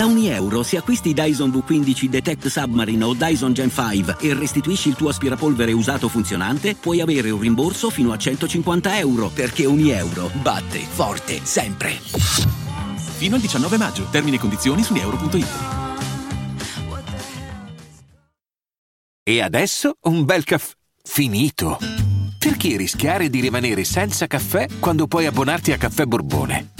Da ogni euro, se acquisti Dyson V15 Detect Submarine o Dyson Gen 5 e restituisci il tuo aspirapolvere usato funzionante, puoi avere un rimborso fino a 150 euro, perché ogni euro batte forte sempre. Fino al 19 maggio. Termini e condizioni su euro.it. E adesso un bel caffè finito. Perché rischiare di rimanere senza caffè quando puoi abbonarti a Caffè Borbone?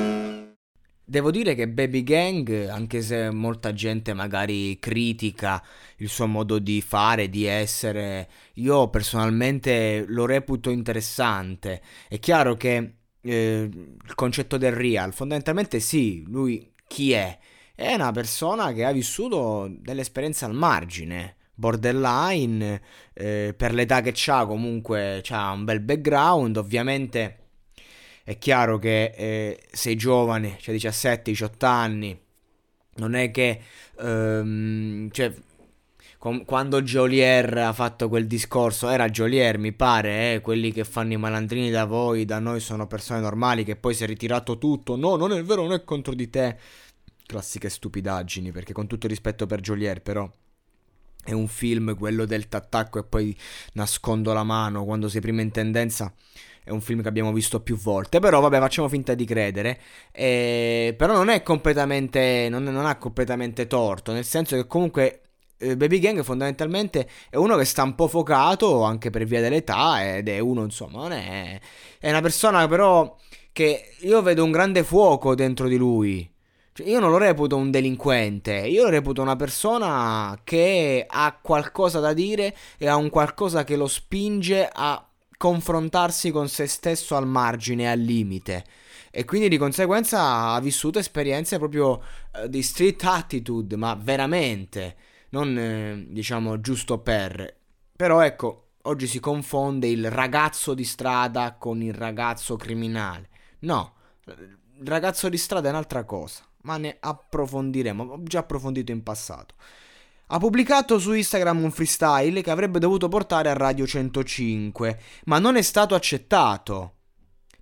Devo dire che Baby Gang, anche se molta gente magari critica il suo modo di fare, di essere, io personalmente lo reputo interessante. È chiaro che eh, il concetto del real, fondamentalmente sì, lui chi è? È una persona che ha vissuto delle esperienze al margine, borderline, eh, per l'età che ha comunque ha un bel background, ovviamente è chiaro che eh, sei giovane, cioè 17-18 anni, non è che... Um, cioè, quando Jolier ha fatto quel discorso, era Jolier mi pare, eh, quelli che fanno i malandrini da voi, da noi sono persone normali, che poi si è ritirato tutto, no, non è vero, non è contro di te. Classiche stupidaggini, perché con tutto rispetto per Jolier, però è un film quello del tattacco e poi nascondo la mano quando sei prima in tendenza è un film che abbiamo visto più volte, però vabbè facciamo finta di credere, eh, però non è completamente, non, non, ha completamente torto, nel senso che comunque eh, Baby Gang fondamentalmente è uno che sta un po' focato anche per via dell'età ed è uno insomma, non è, è una persona però che io vedo un grande fuoco dentro di lui. Cioè, io non lo reputo un delinquente, io lo reputo una persona che ha qualcosa da dire e ha un qualcosa che lo spinge a confrontarsi con se stesso al margine, al limite. E quindi di conseguenza ha vissuto esperienze proprio eh, di street attitude, ma veramente, non eh, diciamo giusto per. Però ecco, oggi si confonde il ragazzo di strada con il ragazzo criminale. No, il ragazzo di strada è un'altra cosa, ma ne approfondiremo, ho già approfondito in passato ha pubblicato su Instagram un freestyle che avrebbe dovuto portare a Radio 105, ma non è stato accettato.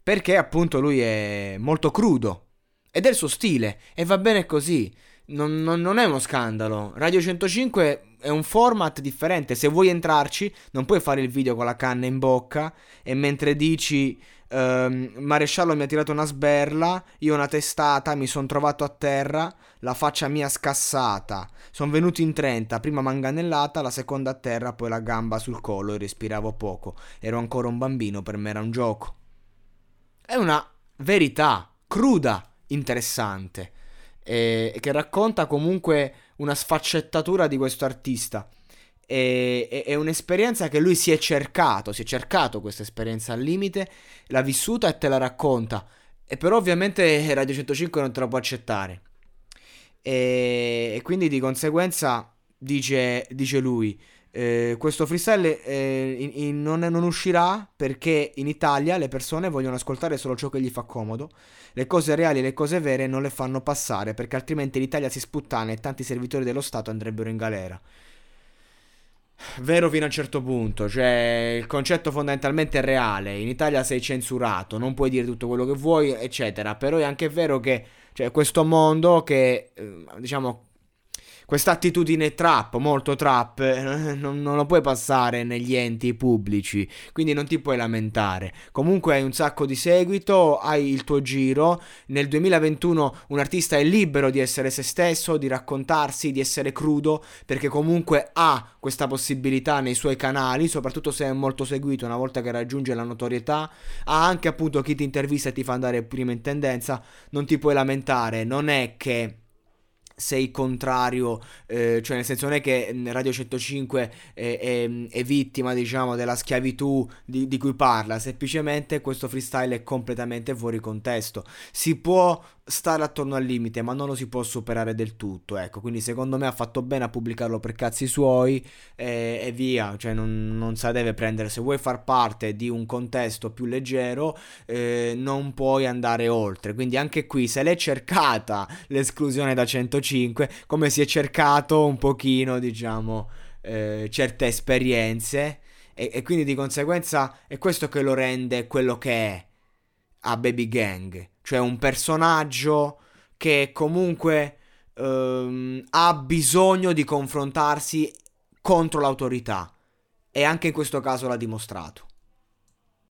Perché appunto lui è molto crudo. Ed è il suo stile, e va bene così. Non, non, non, è uno scandalo. Radio 105 è un format differente. Se vuoi entrarci, non puoi fare il video con la canna in bocca e mentre dici ehm, Maresciallo mi ha tirato una sberla, io una testata, mi sono trovato a terra, la faccia mia scassata. Sono venuto in 30, prima manganellata, la seconda a terra, poi la gamba sul collo e respiravo poco. Ero ancora un bambino, per me era un gioco. È una verità cruda, interessante e, che racconta comunque una sfaccettatura di questo artista. E, e, è un'esperienza che lui si è cercato, si è cercato questa esperienza al limite, l'ha vissuta e te la racconta. E però ovviamente Radio 105 non te la può accettare. E, e quindi di conseguenza dice, dice lui, eh, questo freestyle eh, in, in, non, non, uscirà perché in Italia le persone vogliono ascoltare solo ciò che gli fa comodo. Le cose reali e le cose vere non le fanno passare perché altrimenti l'Italia si sputtana e tanti servitori dello Stato andrebbero in galera. Vero fino a un certo punto, cioè il concetto fondamentalmente è reale. In Italia sei censurato, non puoi dire tutto quello che vuoi, eccetera. Però è anche vero che cioè, questo mondo che, eh, diciamo, questa attitudine trap, molto trap, eh, non, non, lo puoi passare negli enti pubblici, quindi non ti puoi lamentare. Comunque hai un sacco di seguito, hai il tuo giro. Nel 2021 un artista è libero di essere se stesso, di raccontarsi, di essere crudo, perché comunque ha questa possibilità nei suoi canali, soprattutto se è molto seguito una volta che raggiunge la notorietà. Ha anche appunto chi ti intervista e ti fa andare prima in tendenza. Non ti puoi lamentare, non è che sei contrario, eh, cioè nel senso non è che Radio 105 è, è, è vittima diciamo della schiavitù di, di, cui parla, semplicemente questo freestyle è completamente fuori contesto, si può stare attorno al limite ma non lo si può superare del tutto, ecco, quindi secondo me ha fatto bene a pubblicarlo per cazzi suoi eh, e via, cioè non, non la deve prendere, se vuoi far parte di un contesto più leggero eh, non puoi andare oltre, quindi anche qui se l'è cercata l'esclusione da 105 5, come si è cercato un pochino, diciamo, eh, certe esperienze e, e, quindi di conseguenza è questo che lo rende quello che è a Baby Gang, cioè un personaggio che comunque ehm, ha bisogno di confrontarsi contro l'autorità e anche in questo caso l'ha dimostrato.